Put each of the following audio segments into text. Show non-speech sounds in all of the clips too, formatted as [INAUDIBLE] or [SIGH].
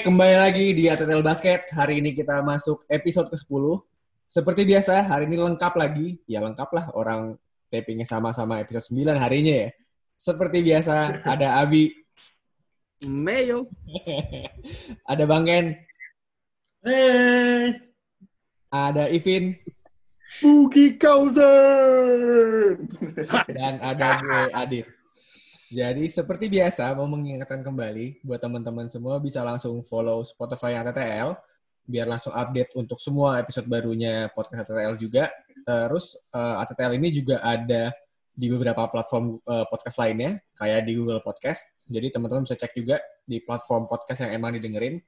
Kembali lagi di ATTL Basket. Hari ini kita masuk episode ke-10. Seperti biasa, hari ini lengkap lagi. Ya lengkap lah, orang tapingnya sama-sama episode 9 harinya ya. Seperti biasa, ada Abi. Meyo. [LAUGHS] ada Bang Ken. Hey. Ada Ivin. Buki Kausen. Dan ada gue, Adit. Jadi seperti biasa mau mengingatkan kembali buat teman-teman semua bisa langsung follow Spotify ATTL biar langsung update untuk semua episode barunya podcast ATTL juga. Terus uh, eh, ATTL ini juga ada di beberapa platform uh, podcast lainnya kayak di Google Podcast. Jadi teman-teman bisa cek juga di platform podcast yang emang didengerin.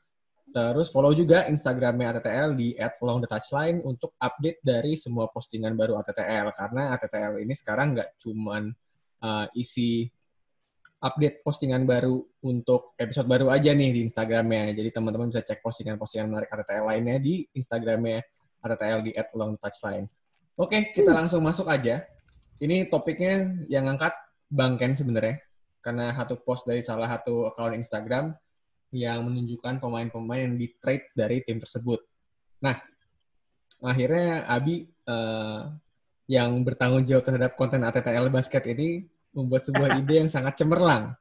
Terus follow juga Instagramnya ATTL di @alongthetouchline untuk update dari semua postingan baru ATTL karena ATTL ini sekarang nggak cuman uh, isi update postingan baru untuk episode baru aja nih di Instagramnya. Jadi teman-teman bisa cek postingan-postingan menarik ATTL lainnya di Instagramnya ATTL di @longtouchline. Oke, kita langsung masuk aja. Ini topiknya yang ngangkat Bang Ken sebenarnya. Karena satu post dari salah satu akun Instagram yang menunjukkan pemain-pemain yang di-trade dari tim tersebut. Nah, akhirnya Abi uh, yang bertanggung jawab terhadap konten ATTL Basket ini membuat sebuah [LAUGHS] ide yang sangat cemerlang.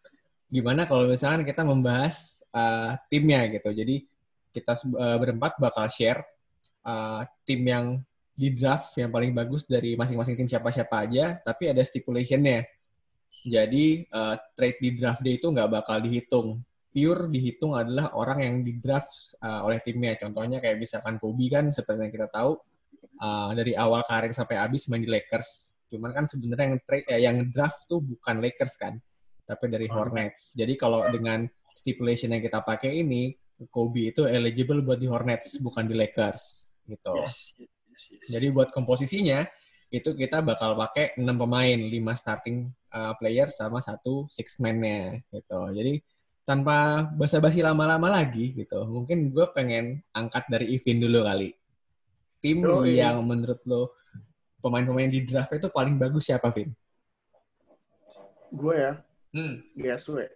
Gimana kalau misalkan kita membahas uh, timnya gitu. Jadi kita uh, berempat bakal share uh, tim yang di draft yang paling bagus dari masing-masing tim siapa-siapa aja, tapi ada stipulationnya. Jadi uh, trade di draft day itu nggak bakal dihitung. Pure dihitung adalah orang yang di draft uh, oleh timnya. Contohnya kayak misalkan Kobe kan seperti yang kita tahu uh, dari awal karir sampai habis main di Lakers Cuman kan sebenarnya yang trade eh, yang draft tuh bukan Lakers kan, tapi dari oh. Hornets. Jadi kalau dengan stipulation yang kita pakai ini, Kobe itu eligible buat di Hornets bukan di Lakers gitu. Yes, yes, yes. Jadi buat komposisinya itu kita bakal pakai 6 pemain, 5 starting uh, player sama satu six man-nya gitu. Jadi tanpa basa-basi lama-lama lagi gitu. Mungkin gue pengen angkat dari Ivin dulu kali. Tim oh, iya. yang menurut lo pemain-pemain di draft itu paling bagus siapa, Vin? Gue ya. Hmm. Guess gue.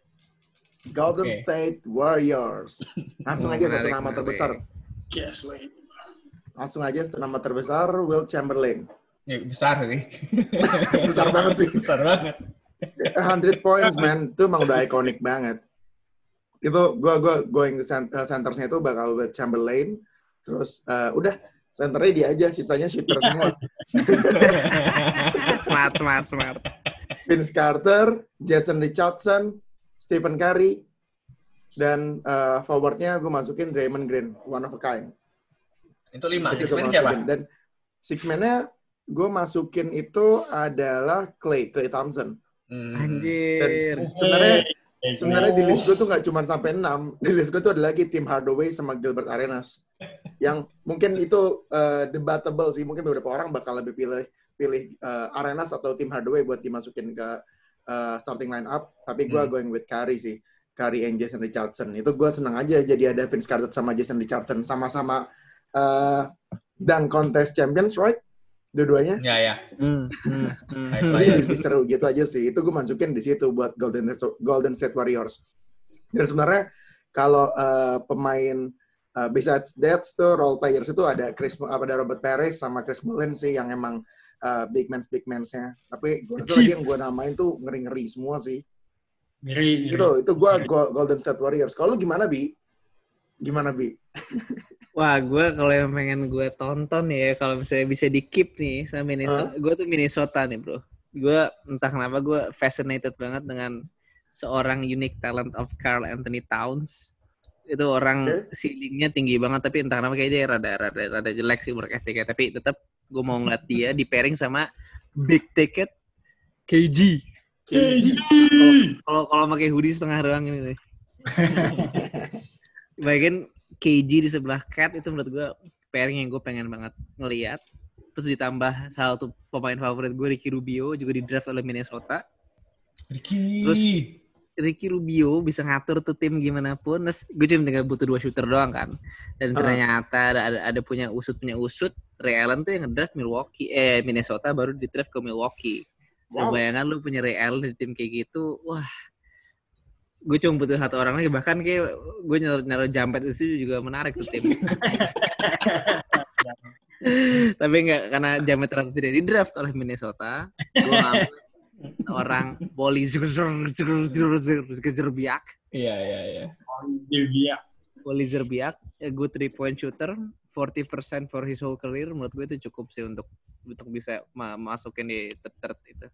Golden okay. State Warriors. Langsung aja satu nama terbesar. Guess gue. Langsung aja satu nama terbesar, Will Chamberlain. Ya, besar nih. [LAUGHS] besar banget sih. Besar banget. 100 points, man. Itu emang udah ikonik banget. Itu gue gue going centersnya itu bakal Will Chamberlain. Terus uh, udah Centernya dia aja, sisanya shooter semua. [LAUGHS] smart, smart, smart. Vince Carter, Jason Richardson, Stephen Curry, dan uh, forwardnya gue masukin Draymond Green, one of a kind. Itu lima. Six man siapa? Dan six man-nya gue masukin itu adalah Clay, Clay Thompson. Hmm. Anjir. Dan sebenarnya sebenarnya di list gue tuh nggak cuma sampai enam. Di list gue tuh ada lagi tim Hardaway sama Gilbert Arenas yang mungkin itu uh, debatable sih. Mungkin beberapa orang bakal lebih pilih pilih uh, Arenas atau tim Hardaway buat dimasukin ke uh, starting line up. Tapi gue hmm. going with Curry sih. Curry and Jason Richardson. Itu gue senang aja jadi ada Vince Carter sama Jason Richardson sama-sama uh, dunk contest champions, right? Dua-duanya. Ya, ya. Mm, mm, mm. Jadi seru gitu aja sih. Itu gue masukin di situ buat Golden Golden State Warriors. Dan sebenarnya kalau uh, pemain uh, besides that tuh role players itu ada Chris apa ada Robert Perez sama Chris Mullin sih yang emang uh, big man big mansnya tapi gue rasa lagi yang gue namain tuh ngeri ngeri semua sih. Ngeri, gitu itu gue Golden State Warriors. Kalau gimana bi? Gimana bi? [LAUGHS] Wah, gue kalau yang pengen gue tonton ya, kalau misalnya bisa di keep nih sama Minnesota, huh? gue tuh Minnesota nih bro. Gue entah kenapa gue fascinated banget dengan seorang unique talent of Carl Anthony Towns itu orang okay. ceilingnya tinggi banget tapi entah kenapa kayak dia rada rada rada jelek sih work ethic tapi tetap gue mau ngeliat dia di pairing sama big ticket KG KG kalau kalau pakai hoodie setengah doang ini. [LAUGHS] Nih bagian KG di sebelah Cat itu menurut gue pairing yang gue pengen banget ngeliat. Terus ditambah salah satu pemain favorit gue Ricky Rubio juga di draft oleh Minnesota. Ricky. Terus Ricky Rubio bisa ngatur tuh tim gimana pun. Terus gue cuma tinggal butuh dua shooter doang kan. Dan uh. ternyata ada, ada, ada punya usut punya usut. Ray Allen tuh yang ngedraft Milwaukee, eh Minnesota baru di draft ke Milwaukee. Wow. So, bayangkan lu punya Ray Allen di tim kayak gitu, wah gue cuma butuh satu orang lagi bahkan kayak gue naruh, naruh jampet di situ juga menarik tuh tim [LAUGHS] tapi enggak karena jamet ternyata tidak di draft oleh Minnesota gue orang Boli Zerbiak Iya, iya, iya. Dia Boli Zerbiak a good three point shooter 40% for his whole career menurut gue itu cukup sih untuk untuk bisa ma- masukin di third third itu.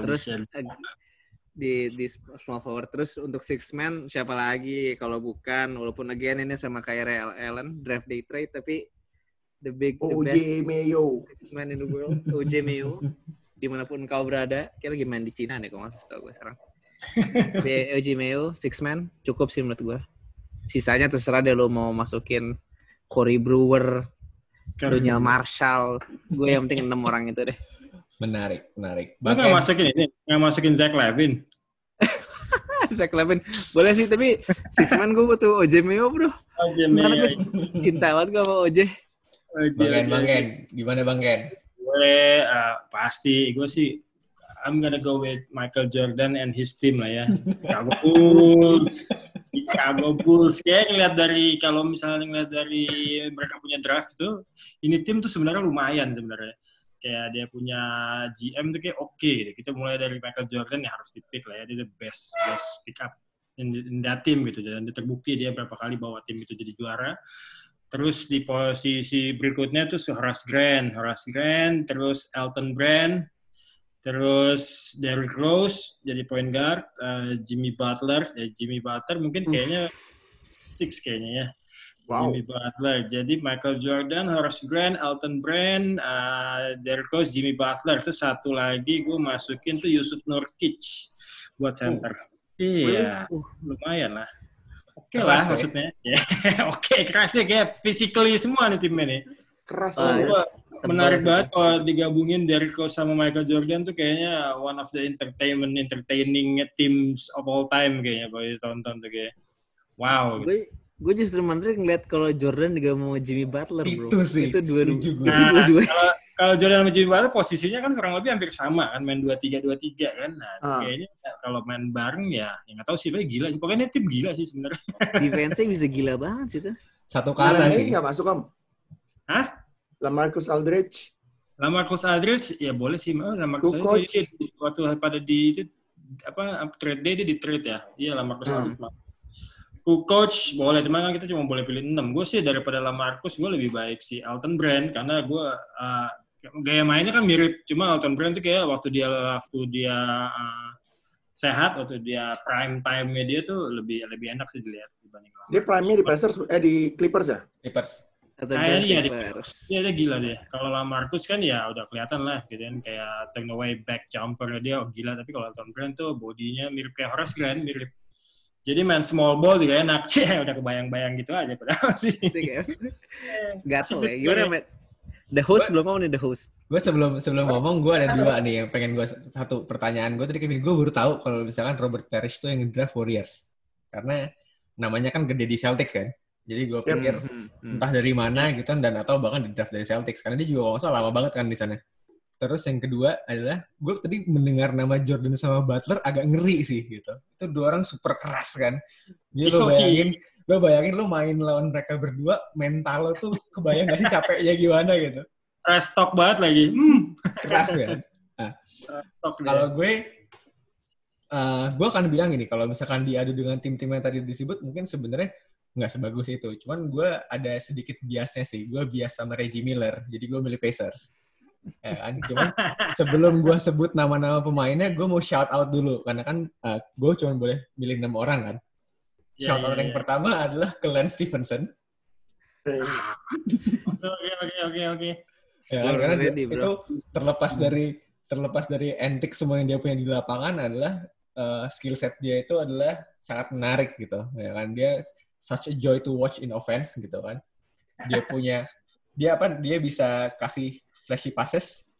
Terus eh, di di small forward terus untuk six man siapa lagi? Kalau bukan walaupun again ini sama kayak Real Allen draft day trade tapi the big the best OJ Mayo. six man in the world OJ Mayo [LAUGHS] di mana pun kau berada kayak lagi main di Cina nih kalau nggak salah tau gue sekarang di OJ Mayo six man cukup sih menurut gue sisanya terserah deh lo mau masukin Corey Brewer Daniel Marshall gue yang penting enam orang itu deh Menarik, menarik. Lu nggak Bahkan masukin ini, nggak masukin Zach Levin. [LAUGHS] Zach Levin boleh sih tapi six man gue butuh OJ Mayo bro Jimmy. gue cinta banget gue sama OJ Bang Ken, Bang Ken. Gimana Bang Ken? Gue eh, pasti, gue sih I'm gonna go with Michael Jordan and his team lah ya. Chicago Bulls. Chicago Bulls. Kayak ngeliat dari, kalau misalnya ngeliat dari mereka punya draft tuh, ini tim tuh sebenarnya lumayan sebenarnya. Kayak dia punya GM tuh kayak oke gitu. Kita mulai dari Michael Jordan ya harus di pick lah ya. Dia the best, best pick up in, in that team gitu. Dan terbukti dia berapa kali bawa tim itu jadi juara. Terus di posisi berikutnya tuh Horace Grant, Horace Grant, terus Elton Brand, terus Derrick Rose jadi point guard, eh, Jimmy Butler, ya Jimmy Butler mungkin kayaknya six kayaknya ya. Wow. Jimmy Butler. Jadi Michael Jordan, Horace Grant, Elton Brand, eh, Derrick Rose, Jimmy Butler. Terus satu lagi gue masukin tuh Yusuf Nurkic buat center. Iya, Uh. lumayan lah. Oke Keras lah ya? maksudnya. Ya, [LAUGHS] Oke, kerasnya kayak physically semua nih timnya nih. Keras banget. Gua Tebal menarik banget kalau digabungin Derrick Rose sama Michael Jordan tuh kayaknya one of the entertainment entertaining teams of all time kayaknya kalau ditonton tuh kayak wow. gitu. gue gue justru menarik ngeliat kalau Jordan juga mau Jimmy Butler bro Itu sih, itu dua dua itu Nah, dua dua kalau kalau Jordan sama Jimmy Butler posisinya kan kurang lebih hampir sama kan main 2-3 2-3 kan. Nah, Ah. kayaknya kalau main bareng ya ya nggak tahu sih gila sih. Pokoknya tim gila sih sebenarnya. [LAUGHS] defense-nya bisa gila banget sih tuh Satu kata Yang sih. nggak masuk om? Hah? Lamarcus Aldridge. Lamarcus Aldridge ya boleh sih, Lamarcus Kukoc. Aldridge waktu pada di itu apa trade day dia di trade ya. Iya Lamarcus Hmm. Aldridge. Mah. coach boleh, cuman kan kita cuma boleh pilih 6. Gue sih daripada Lamarcus gue lebih baik si Elton Brand karena gue uh, gaya mainnya kan mirip, cuma Elton Brand tuh kayak waktu dia waktu dia uh, sehat, waktu dia prime time-nya dia tuh lebih lebih enak sih dilihat dibanding Lamarcus. Dia prime-nya di Pacers, eh di Clippers ya? Clippers. Kayaknya iya, di- Clippers. Iya dia gila deh. Kalau Lamarcus kan ya udah kelihatan lah gitu kan kayak turn away back jumper dia oh, gila tapi kalau Elton Brand tuh bodinya mirip kayak Horace Grant mirip. Jadi main small ball juga enak. Cih, [LAUGHS] udah kebayang-bayang gitu aja padahal sih. Ya. [LAUGHS] Gatel ya. Gimana, Matt? The host belum mau nih, the host. Gue sebelum sebelum ngomong gue ada dua nih yang pengen gue satu pertanyaan gue tadi Kevin gue baru tahu kalau misalkan Robert Parrish tuh yang draft Warriors karena namanya kan gede di Celtics kan jadi gue Yep. pikir Hmm, hmm. entah dari mana gitu dan atau bahkan di draft dari Celtics karena dia juga kalau nggak salah lama banget kan di sana terus yang kedua adalah gue tadi mendengar nama Jordan sama Butler agak ngeri sih gitu itu dua orang super keras kan jadi lo bayangin lo bayangin lo main lawan mereka berdua mental lo tuh kebayang gak sih capeknya gimana gitu Trash talk banget lagi. Hmm. keras kan dia. Kalau gue, eh gue akan bilang gini, kalau misalkan diadu dengan tim-tim yang tadi disebut, mungkin sebenarnya nggak sebagus itu. Cuman gue ada sedikit biasnya sih. Gue biasa sama Reggie Miller, jadi gue milih Pacers. Ya kan? Cuman sebelum gue sebut nama-nama pemainnya, gue mau shout out dulu. Karena kan eh, gue cuma boleh milih enam orang kan. Ya, Shout out ya, yang ya. pertama adalah ke Lance Stevenson. Oke oke oke oke. Ya, kan? Karena dia- ready, itu terlepas dari terlepas dari antik semua yang dia punya di lapangan adalah eh, skill set dia itu adalah sangat menarik gitu ya kan dia such a joy to watch in offense gitu kan dia punya dia apa dia bisa kasih flashy passes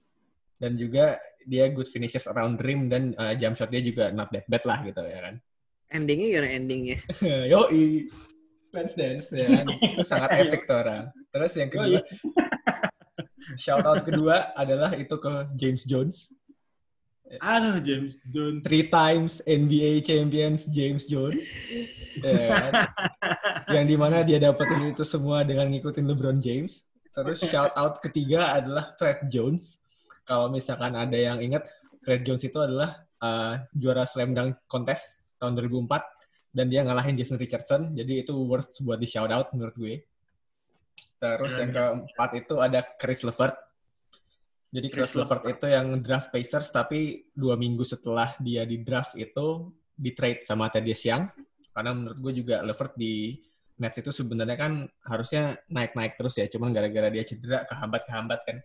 dan juga dia good finishes around rim dan eh, jump shot dia juga not that bad lah gitu ya kan Endingnya gimana endingnya? [LAUGHS] Yoi. Let's dance ya kan. Itu sangat [LAUGHS] epic tuh orang. Terus yang kedua [LAUGHS] shout out kedua adalah itu ke James Jones. Aduh, James Jones. Three times NBA champions James Jones. Ya kan? yang di mana dia dapetin itu semua dengan ngikutin LeBron James. Terus shout out ketiga adalah Fred Jones. Kalau misalkan ada yang ingat, Fred Jones itu adalah uh, juara slam dunk contest tahun 2004 dan dia ngalahin Jason Richardson. Jadi itu worth buat di shout out menurut gue. Terus yang keempat itu ada Chris Levert. Jadi Chris, Chris Levert itu yang draft Pacers tapi dua minggu setelah dia di draft itu di trade sama Thaddeus Young. Karena menurut gue juga Levert di Nets itu sebenarnya kan harusnya naik-naik terus ya. Cuman gara-gara dia cedera kehambat-kehambat kan.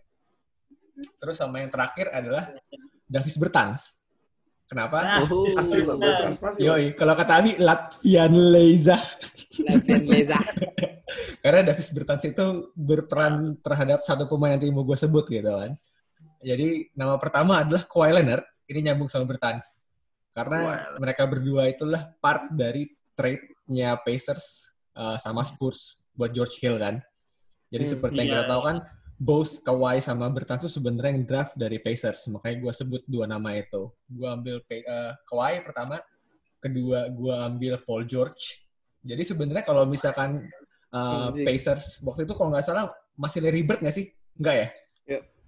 Terus sama yang terakhir adalah Davis Bertans. Kenapa? Oh. Yoi, kalau kata Abi, Latvian Leiza. Latihan Leza. [LAUGHS] Karena Davis Bertans itu berperan terhadap satu pemain yang mau gue sebut gitu kan. Jadi nama pertama adalah Kawhi Leonard. Ini nyambung sama Bertans. Karena Kawhi. mereka berdua itulah part dari trade-nya Pacers uh, sama Spurs buat George Hill kan. Jadi Hmm, seperti yang iya. kita tahu kan, both Kawhi sama Bertans itu sebenarnya yang draft dari Pacers. Makanya gue sebut dua nama itu. Gue ambil uh, Kawhi pertama, kedua gue ambil Paul George. Jadi sebenarnya kalau misalkan uh. Pacers waktu itu kalau nggak salah masih Larry Bird nggak sih? Nggak ya?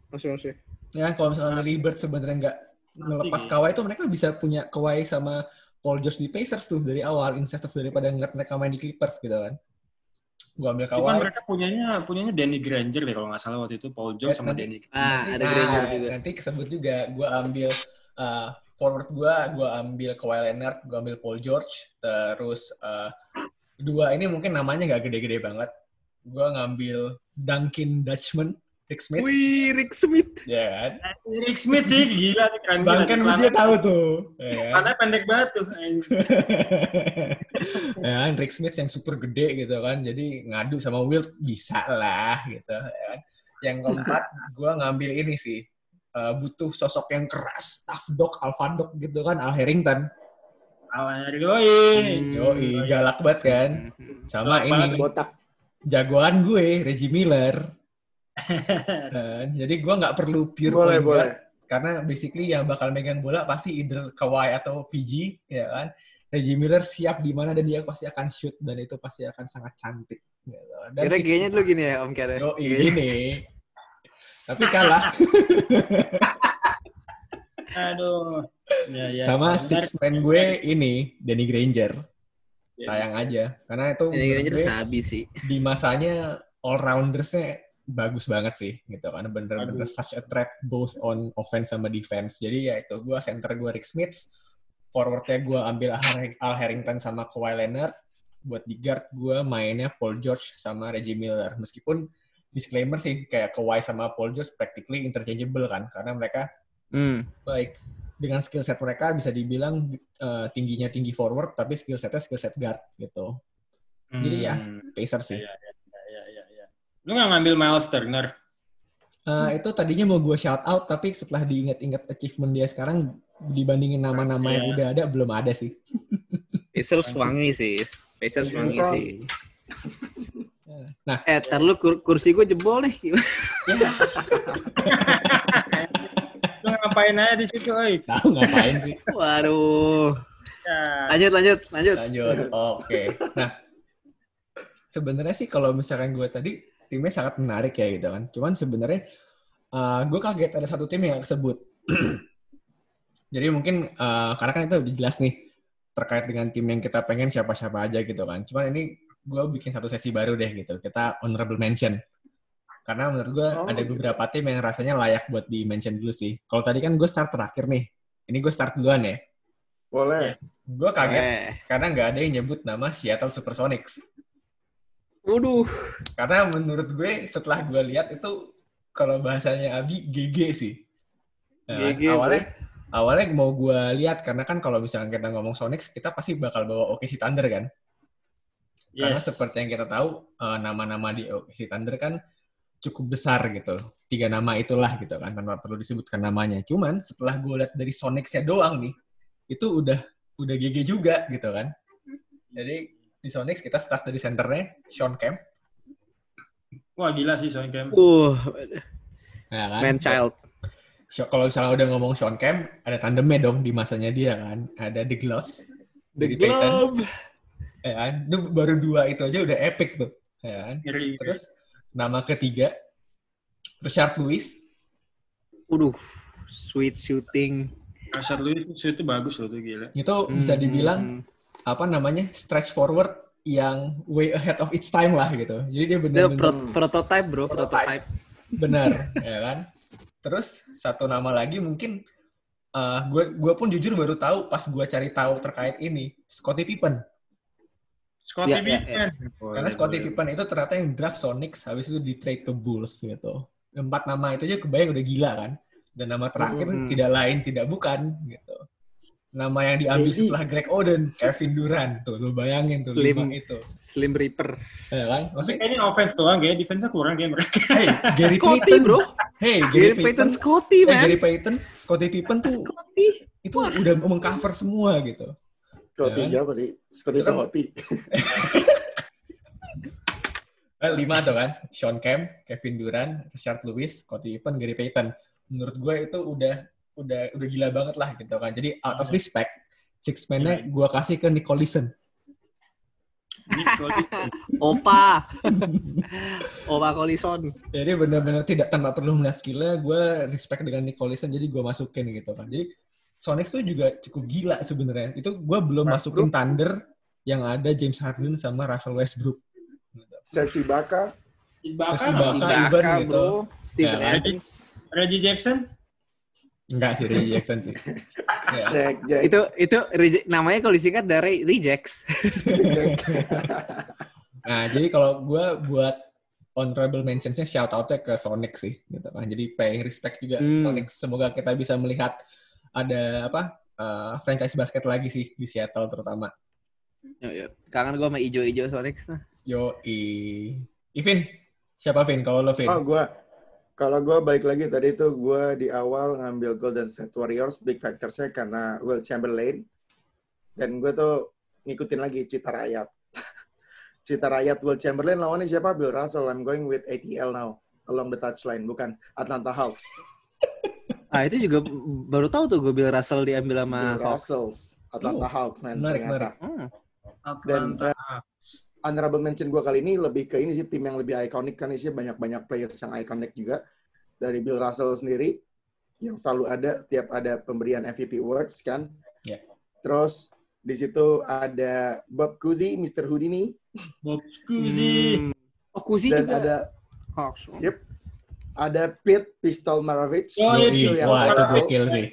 Masuk masuk. Ya kalau misalkan Larry Bird sebenarnya nggak Anjing. Kawhi itu mereka bisa punya Kawhi sama Paul George di Pacers tuh dari awal instead of daripada ngeliat mereka main di Clippers gitu kan. Gua ambil Cuman Kawhi. mereka punyanya punyanya Danny Granger deh kalau nggak salah waktu itu Paul George Ya, sama nanti- Danny. Ah, ada Nah, Granger juga. Nanti kesebut juga. Gue ambil uh, forward gue, gue ambil Kawhi Leonard, gue ambil Paul George. Terus uh, dua ini mungkin namanya nggak gede-gede banget. Gue ngambil Duncan Dutchman, Rick Smith. Wih, Rick Smith. Ya kan? Rick Smith sih gila keren Bang gila. kan Celana- mesti tahu tuh. Ya kan? Celana pendek banget tuh. [LAUGHS] ya kan, Rick Smith yang super gede gitu kan. Jadi ngadu sama Wilt bisa lah gitu. Ya kan? Yang keempat, gue ngambil ini sih. eh, butuh sosok yang keras, tough dog, alpha dog gitu kan, Al Harrington. Awalnya Yoi. Hmm. Yoi, galak banget kan. Sama Galak banget, ini, Botak. jagoan gue, Reggie Miller. [LAUGHS] Jadi gue nggak perlu pure Boleh, point boleh. guard, karena basically yang bakal megang bola pasti either Kawhi atau PG, ya kan. Reggie Miller siap di mana dan dia pasti akan shoot dan itu pasti akan sangat cantik. Gitu. Dan Kira kayaknya dulu gini ya Om Kere. Yo, gini. Tapi [LAUGHS] kalah Aduh. Ya, ya. sama six man gue ini Danny Granger. Ya. Sayang aja karena itu Ini menurut Granger sabi sih. di masanya all roundersnya bagus banget sih gitu kan. Bener-bener such a threat both on offense sama defense. Jadi ya itu gue center gue Rick Smith forwardnya gue ambil Al Harrington sama Kawhi Leonard. Buat di guard gue mainnya Paul George sama Reggie Miller. Meskipun disclaimer sih kayak Kawhi sama Paul George practically interchangeable kan karena mereka Hmm. baik. Dengan skill set mereka bisa dibilang eh, tingginya tinggi forward tapi skill setnya skill set guard gitu. Jadi ya, Hmm. Pacers sih. Iya, iya. Lu nggak ngambil Miles Turner? Eh, itu tadinya mau gue shout out, tapi setelah diingat-ingat achievement dia sekarang dibandingin nama-nama yang Iya. udah ada belum ada sih. [LAUGHS] Pacers wangi sih. Pacers wangi sih. Nah, Eh, ntar lu kur- kursi gue jebol nih. [LAUGHS] Lu ngapain aja di situ, oi? tahu ngapain sih? [LAUGHS] Waduh. Ya. Lanjut, lanjut, lanjut. Lanjut. Oke. Nah, sebenarnya sih kalau misalkan gue tadi timnya sangat menarik ya gitu kan. Cuman sebenarnya eh, gue kaget ada satu tim yang gak kesebut. [CLEARS THROAT] Jadi mungkin eh, karena kan itu udah jelas nih terkait dengan tim yang kita pengen siapa-siapa aja gitu kan. Cuman ini gue bikin satu sesi baru deh gitu. Kita honorable mention. Karena menurut gue Oh, ada gitu. beberapa tim yang rasanya layak buat di mention dulu sih. Kalau tadi kan gue start terakhir nih. Ini gue start duluan ya. Boleh. Gue kaget Eh. karena nggak ada yang nyebut nama Seattle Supersonics. Waduh. Karena menurut gue setelah gue lihat itu kalau bahasanya Abi GG sih. Nah, GG, awalnya awalnya mau gue lihat karena kan kalau misalnya kita ngomong Sonics kita pasti bakal bawa OKC Thunder kan. Karena Yes. seperti yang kita tahu eh, nama-nama di OKC Thunder kan cukup besar gitu. Tiga nama itulah gitu kan tanpa perlu disebutkan namanya. Cuman setelah gue lihat dari Sonics-nya doang nih itu udah udah GG juga gitu kan. Jadi di Sonics kita start dari centernya Sean Kemp. Wah, gila sih Son Kemp. Uh, Ya kan? man child. Kalau misalnya udah ngomong Sean Kemp, ada tandemnya dong di masanya dia kan. Ada The Gloves. The Glove. Ya kan? Itu baru dua itu aja udah epic tuh. Ya kan? Terus nama ketiga Richard Lewis. Waduh, sweet shooting. Rashad Lewis itu itu bagus loh tuh gila. Itu bisa Hmm. Apa namanya? stretch forward yang way ahead of its time lah gitu. Jadi dia benar-benar pro- prototype, bro, prototype. benar, [LAUGHS] ya kan? Terus satu nama lagi mungkin gue gue pun jujur baru tahu pas gue cari tahu terkait ini Scottie Pippen. Scottie Ya, ya, Pippen. Karena Scottie Pippen itu ternyata yang draft Sonics habis itu di trade ke Bulls gitu. Empat nama itu aja kebayang udah gila kan. Dan nama terakhir Hmm. tidak lain tidak bukan gitu. Nama yang diambil Jadi- setelah Greg Oden, Kevin Durant tuh, lu bayangin tuh Slim. lima itu. Slim Reaper. Ya kan? Maksudnya, kayaknya offense doang kayak defense-nya kurang kayak mereka. hey, [LAUGHS] Gary Scotty, Payton, bro. Hey, Gary Gary Payton Payton, Scotty, man. Gary Payton, Scottie Pippen tuh Scotty. itu udah mengcover semua gitu. Scotty Ya. siapa sih? Scotty kan- Scotty. [LAUGHS] Eh, lima tuh kan, Sean Kemp, Kevin Durant, Richard Lewis, Scottie Pippen, Gary Payton. Menurut gue itu udah udah udah gila banget lah gitu kan. Jadi out of respect, six man-nya gue kasih ke Collison. [LAUGHS] Opa. [LAUGHS] Opa Collison. Jadi benar-benar tidak tanpa perlu melihat skillnya, gue respect dengan Nick Collison, jadi gue masukin gitu kan. Jadi Sonics tuh juga cukup gila sebenarnya. Itu gue belum Westbrook. masukin Thunder yang ada James Harden sama Russell Westbrook. Serge Ibaka. Ibaka, Ibaka. Ibaka. Ibaka, bro. Steven Ya, Adams. Reggie Jackson. Enggak sih, Jackson sih. Ya. Jack, Jack. Itu itu reje- namanya kalau disingkat dari rejects. [LAUGHS] Nah, jadi kalau gue buat honorable mentions-nya shout out-nya ke Sonic sih, gitu kan. Jadi paying respect juga Hmm. Sonic. Semoga kita bisa melihat ada apa eh, franchise basket lagi sih di Seattle terutama. Yo, yo. Kangen gue sama ijo-ijo Sonics. Nah. Yo, i. Ivin, siapa Vin? Kalau lo Vin? Oh, gue kalau gue balik lagi tadi itu gue di awal ngambil Golden State Warriors big factorsnya karena Will Chamberlain dan gue tuh ngikutin lagi cita rakyat. [LAUGHS] cita rakyat Will Chamberlain lawannya siapa? Bill Russell. I'm going with ATL now along the touchline bukan Atlanta Hawks. [LAUGHS] Ah itu juga baru tahu tuh gue Bill Russell diambil sama Bill Hawks. Russells Atlanta Oh, Hawks man menarik, ternyata. Hmm. Atlanta. Honorable mention gue kali ini lebih ke ini sih tim yang lebih ikonik kan isinya banyak-banyak players yang ikonik juga dari Bill Russell sendiri yang selalu ada setiap ada pemberian MVP awards kan. Ya. Terus di situ ada Bob Cousy, Mr. Houdini Bob Cousy. Hmm. Oh Kuzi dan juga. ada Hawks. Yep. Ada Pete Pistol Maravich Oh, itu yang wah, itu tahu, gokil sih.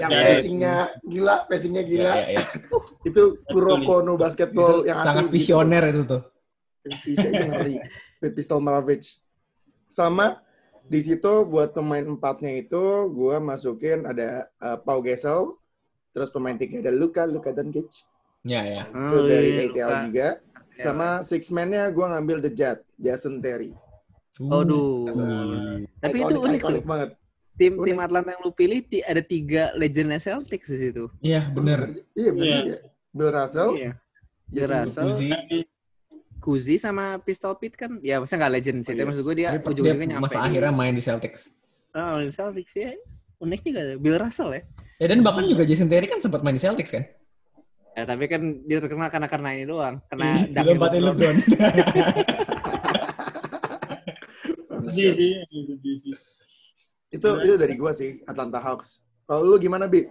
yang Ya, passingnya gila, passingnya Ya, gila. ya, ya. Itu Kuroko no basketball Itu yang sangat asli gitu. visioner itu tuh. Bisa itu ngeri. Pete Pistol Maravich. Sama di situ buat pemain empatnya itu gue masukin ada uh, Pau Gasol, terus pemain tiga ada Luka, Luka Doncic, Ya, ya. itu Oh, dari iya, ATL juga. Sama six man-nya gue ngambil The Jet, Jason Terry. Aduh. Uh. Tapi itu unik tuh. banget. Tim Unik. tim Atlanta yang lu pilih ada tiga legendnya Celtics di situ. Iya, bener. Iya, bener Iya. Bill Russell, Iya. Bill Russell. Uzi. Kuzi sama Pistol Pete kan ya maksudnya nggak legend sih, Oh, tapi yes. maksud gue dia ujung-ujungnya nyampe. masa di- akhirnya main di Celtics. Oh, di Celtics ya. Unik juga Bill Russell ya. Ya dan bahkan juga Jason Terry kan sempat main di Celtics kan? Ya, tapi kan dia terkenal karena karena ini doang, kena Iya, Dilompatin LeBron. [LAUGHS] Sedih sih. Sedih sih. itu itu dari gue sih Atlanta Hawks. Kalau lu gimana bi?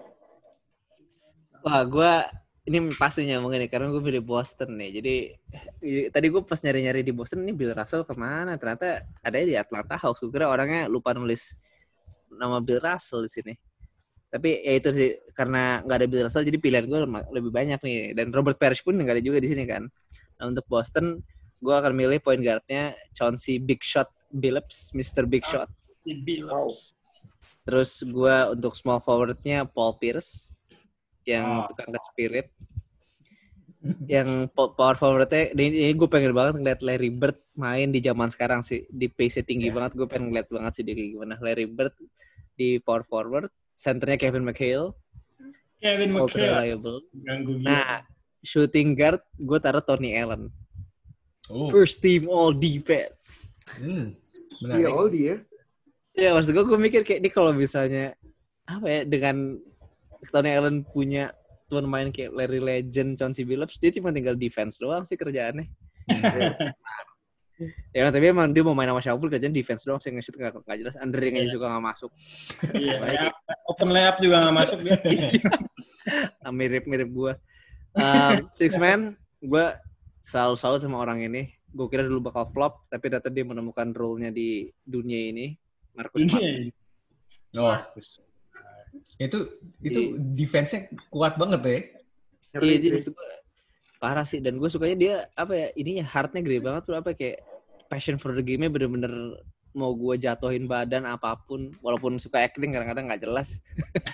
Wah, gue ini pasti nyambung nih karena gue pilih Boston nih. Jadi tadi gue pas nyari-nyari di Boston ini Bill Russell ke mana? Ternyata ada di Atlanta Hawks. Gue kira orangnya lupa nulis nama Bill Russell di sini. Tapi ya itu sih karena nggak ada Bill Russell jadi pilihan gue lebih banyak nih. Dan Robert Parrish pun nggak ada juga di sini kan. Nah, untuk Boston gue akan milih point guardnya Chauncey Big Shot Billups, Mr. Big Shot. Wow. Terus gue untuk small forwardnya Paul Pierce yang Ah. tukang catch spirit. yang po- power forwardnya ini, ini gue pengen banget ngeliat Larry Bird main di zaman sekarang sih di pace tinggi Ya. banget gue pengen ngeliat banget sih dia kayak gimana Larry Bird di power forward centernya Kevin McHale Kevin McHale. nah shooting guard gue taruh Tony Allen Oh, first team all defense hmm, Iya, menarik. oldie ya. Ya maksud gue, gue mikir kayak ini kalau misalnya apa ya dengan Tony Allen punya teman main kayak Larry Legend, Chauncey Billups, dia cuma tinggal defense doang sih kerjaannya. [LAUGHS] ya tapi emang dia mau main sama siapa pun kerjaan defense doang, saya nge-shoot gak, gak jelas. Andre yang aja suka gak masuk. Iya, layup. open layup juga nggak masuk dia. [LAUGHS] Ah, Mirip-mirip gue. Um, six man, gue selalu salut sama orang ini. Gue kira dulu bakal flop, tapi ternyata dia menemukan role-nya di dunia ini. Marcus Smart. Ini Oh, itu itu defense-nya kuat banget ya. Ngeri Iya, jadi parah sih. Dan gue sukanya dia apa ya? Ininya heartnya gede banget tuh apa kayak passion for the game-nya bener-bener mau gue jatuhin badan apa pun, walaupun suka acting kadang-kadang nggak jelas.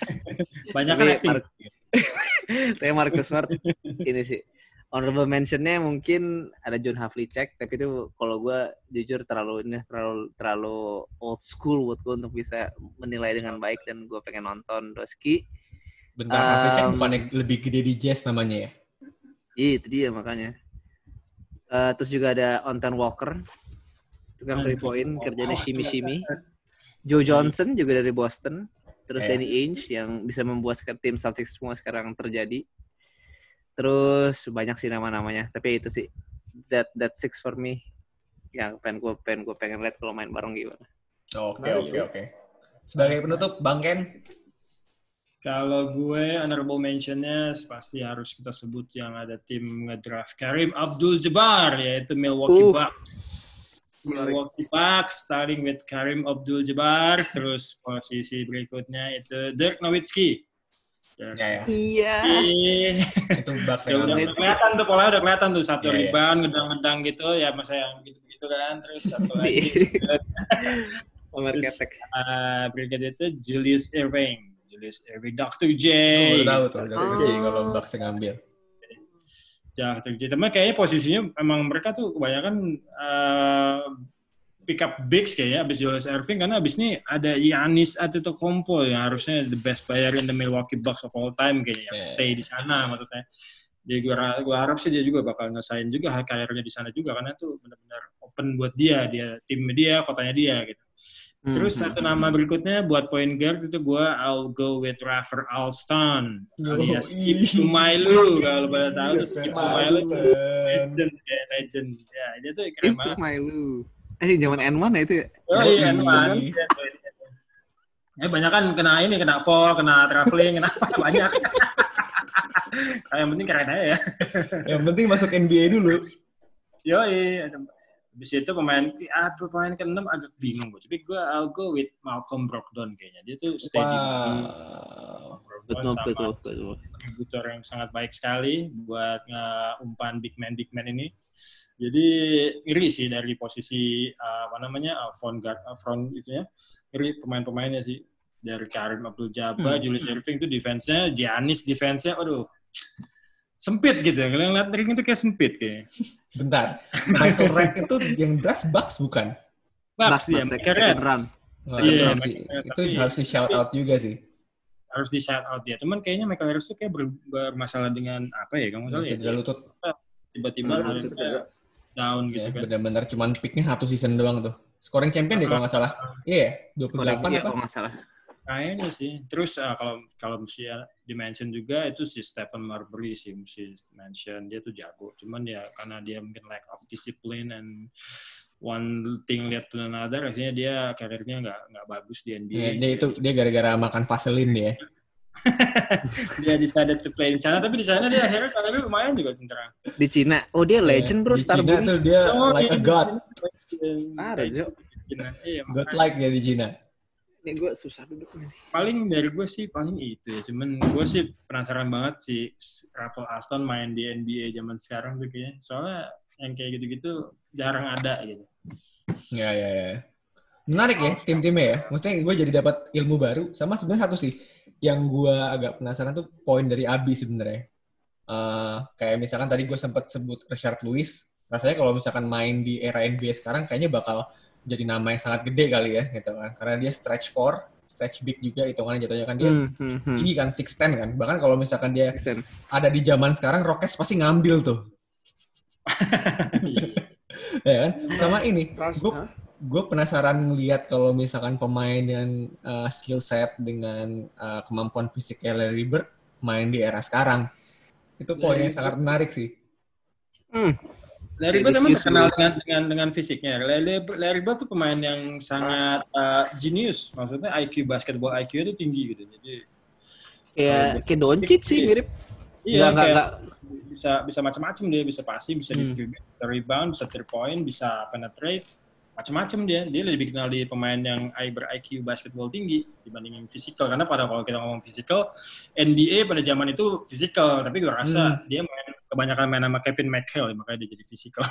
[LAUGHS] banyak kan acting. Mar- [LAUGHS] Tapi Marcus Smart ini sih honorable mention-nya mungkin ada John Havlicek, tapi itu kalau gue jujur terlalu ini terlalu terlalu old school buat gue untuk bisa menilai dengan baik dan gue pengen nonton Doski. Bentar, Um, Havlicek bukannya lebih gede di Jazz namanya ya? Iya, itu dia makanya. Eh, terus juga ada Ontan Walker, tukang three point, kerjanya shimmy shimmy. Joe Johnson juga dari Boston. Terus Iya. Danny Ainge yang bisa membuat tim Celtics semua sekarang terjadi. Terus banyak sih nama-namanya. Tapi itu sih that that six for me. Yang pengen gue pengen gue pengen lihat kalau main bareng gimana. Oke, oke, oke. Sebagai penutup, Bang Ken, Kalau gue honorable mention-nya pasti harus kita sebut yang ada tim ngedraft Karim Abdul-Jabbar yaitu Milwaukee Uh. Bucks. Milwaukee Bucks starting with Karim Abdul-Jabbar terus posisi berikutnya itu Dirk Nowitzki. Dirk ya ya, Iya. Itu Bucks Ya, udah kelihatan tuh polanya udah kelihatan tuh satu Iya, iya. rebound ngedang-ngedang gitu ya masa yang gitu-gitu kan terus satu lagi [LAUGHS] Omar Terus, Ketek. uh, berikutnya itu Julius Irving Julius Irving Dr. J Gue tahu tuh, dari Oh. kecil kalau Bucks yang ngambil. Dr. J tapi kayaknya posisinya emang mereka tuh kebanyakan uh, pick up bigs kayaknya abis Julius Irving karena abis ini ada Giannis Antetokounmpo yang harusnya the best player in the Milwaukee Bucks of all time kayaknya yang Yeah. stay di sana maksudnya jadi gue, gue harap sih dia juga bakal ngesain juga karirnya di sana juga karena tuh benar-benar open buat dia dia tim dia kotanya dia gitu Terus Hmm. satu nama berikutnya buat point guard itu gue I'll go with Rafer Alston alias ih. Skip Sumailu kalau pada tahu Skip Alston. legend ya legend ya dia tuh keren Itu banget Mailu. Eh, zaman N1 ya itu ya? oh iya Yoi. Nuan. ya banyak kan kena ini kena fall kena traveling kena banyak Nah, [LAUGHS] yang penting keren aja ya Yang penting masuk NBA dulu. Yoi. Habis itu pemain ah, pemain ke-6 agak bingung gue. Tapi gue I'll go with Malcolm Brogdon kayaknya. Dia tuh stay di Wow. Betul, sama betul, betul. kontributor yang sangat baik sekali buat umpan big man big man ini. Jadi ngeri sih dari posisi uh, apa namanya uh, front guard uh, front itu ya. Ngeri pemain-pemainnya sih dari Karim Abdul Jabbar, Hmm. Julius Erving itu defense-nya, Giannis defense-nya, aduh sempit gitu ya. Kalau ngeliat ring itu kayak sempit kayaknya. Bentar. Michael Redd itu yang draft Bucks bukan? Bucks ya, Bucks, mereka second round. Nggak Iya, sih. Redd, Itu tapi- harus di shout out juga sih. harus di shout out dia. Cuman kayaknya Michael Harris tuh kayak ber- bermasalah dengan apa ya? Kamu salah ya? Cedera lutut. Tiba-tiba Hmm, down gitu Ya, kan. benar-benar cuman picknya satu season doang tuh. Scoring champion deh kalau nggak salah. Iya, yeah, 28 Iya, apa? kalau nggak salah. Kayaknya sih. Terus ah, kalau kalau mesti ya dimention juga itu si Stephen Marbury sih mesti mention dia tuh jago. Cuman ya karena dia mungkin lack of discipline and one thing lead to another akhirnya dia karirnya nggak nggak bagus di NBA. Iya, dia itu dia gara-gara makan vaselin dia. Dia decided to play di sana tapi di sana dia akhirnya karirnya lumayan juga sebenarnya. Di Cina. Oh, dia legend bro, Di Star Cina tuh dia Oh, like iya, a god. Parah, Jo. Cina. Iya, God like ya di Cina. Ini gue susah duduk nih. paling dari gue sih paling itu ya. Cuman gue sih penasaran banget si Rafael Aston main di NBA zaman sekarang tuh kayaknya. Soalnya yang kayak gitu-gitu jarang ada gitu. Ya, ya, ya. Menarik ya tim-timnya ya. Maksudnya gue jadi dapat ilmu baru. Sama sebenarnya satu sih yang gue agak penasaran tuh poin dari Abi sebenarnya. Eh, kayak misalkan tadi gue sempat sebut Richard Lewis. Rasanya kalau misalkan main di era NBA sekarang kayaknya bakal jadi nama yang sangat gede kali ya gitu kan. Karena dia stretch four, stretch big juga hitungannya jatuhnya kan dia Hmm, hmm, hmm. tinggi kan 6'10 kan. Bahkan kalau misalkan dia ada di zaman sekarang Rockets pasti ngambil tuh. Iya. [LAUGHS] [LAUGHS] ya kan? Sama ini. Ras, Gue? Gue penasaran lihat kalau misalkan pemain yang uh, skill set dengan uh, kemampuan fisiknya Larry Bird main di era sekarang. Itu poin yang sangat menarik sih. Hmm. Larry Bird memang terkenal dengan, dengan dengan fisiknya. Larry, Larry Bird tuh pemain yang sangat uh, genius. Maksudnya IQ basketball IQ itu tinggi gitu. Jadi kayak kayak Doncic sih mirip. Iya, enggak, enggak, bisa bisa macam-macam dia bisa passing bisa hmm. distribute bisa rebound bisa three point bisa penetrate macam-macam dia. Dia lebih kenal di pemain yang ber IQ basketball tinggi dibandingin fisikal karena pada kalau kita ngomong fisikal NBA pada zaman itu fisikal tapi gue rasa hmm. dia main kebanyakan main sama Kevin McHale makanya dia jadi fisikal [LAUGHS]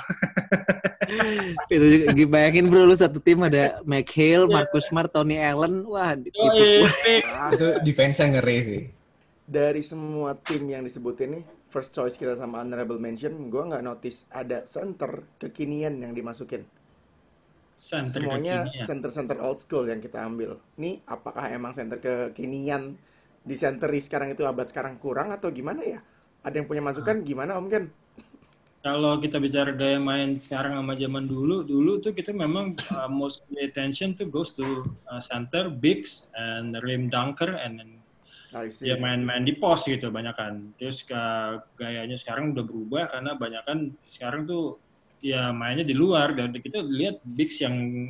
itu juga bayangin bro lu satu tim ada McHale, Marcus Smart, Tony Allen. Wah itu, [LAUGHS] itu defense-nya ngeri sih. Dari semua tim yang disebutin nih first choice kita sama honorable mention, gue nggak notice ada center kekinian yang dimasukin. Center Semuanya center-center old school yang kita ambil. Nih, apakah emang center kekinian di center sekarang itu abad sekarang kurang atau gimana ya? Ada yang punya masukan? Ah. Gimana Om Ken? Kalau kita bicara gaya main sekarang sama zaman dulu, dulu tuh kita memang uh, most attention to goes to uh, center, bigs, and rim dunker, and then dia main-main di pos gitu banyak kan terus ke gayanya sekarang udah berubah karena banyak kan sekarang tuh ya mainnya di luar dan kita lihat bigs yang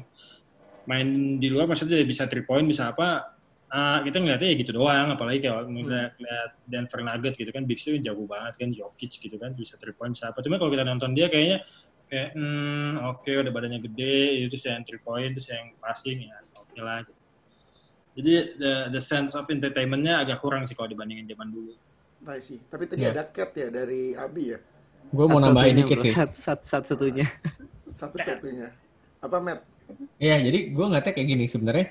main di luar maksudnya bisa three point bisa apa uh, kita ngeliatnya ya gitu doang apalagi kalau hmm. ngeliat, ngeliat Denver Nugget gitu kan bigs itu jago banget kan Jokic gitu kan bisa three point bisa apa cuma kalau kita nonton dia kayaknya kayak hmm, oke okay, udah badannya gede itu yang three point terus yang passing ya oke okay lah gitu. Jadi the, the sense of entertainment-nya agak kurang sih kalau dibandingin zaman dulu. Nah, sih. Tapi tadi yeah. ada cat ya dari Abi ya? Gue mau nambahin dikit sih. Satu, satu, satu satunya. satu satunya. Apa Matt? Iya, jadi gue nggak kayak gini sebenarnya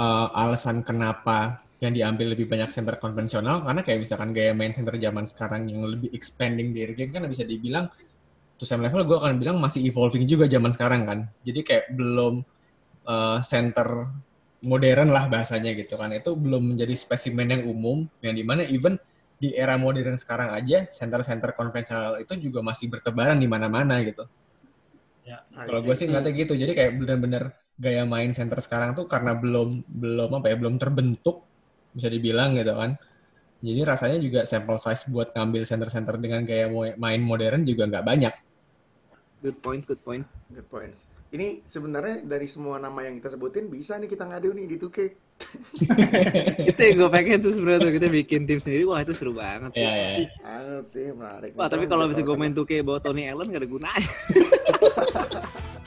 uh, alasan kenapa yang diambil lebih banyak center konvensional karena kayak misalkan gaya main center zaman sekarang yang lebih expanding dari game kan bisa dibilang to some level gue akan bilang masih evolving juga zaman sekarang kan. Jadi kayak belum uh, center modern lah bahasanya gitu kan itu belum menjadi spesimen yang umum yang di mana even di era modern sekarang aja center-center konvensional itu juga masih bertebaran di mana-mana gitu. Ya, kalau gue sih ngeliatnya gitu, jadi kayak bener-bener gaya main center sekarang tuh karena belum belum apa ya belum terbentuk bisa dibilang gitu kan. Jadi rasanya juga sample size buat ngambil center-center dengan gaya main modern juga nggak banyak. Good point, good point. Good point ini sebenarnya dari semua nama yang kita sebutin bisa nih kita ngadu nih di 2K. [LAUGHS] itu yang gue pengen tuh sebenarnya tuh kita bikin tim sendiri wah itu seru banget sih. Iya iya. Banget sih menarik. Wah tapi kalau bisa gue main 2K bawa Tony Allen gak ada gunanya. [LAUGHS]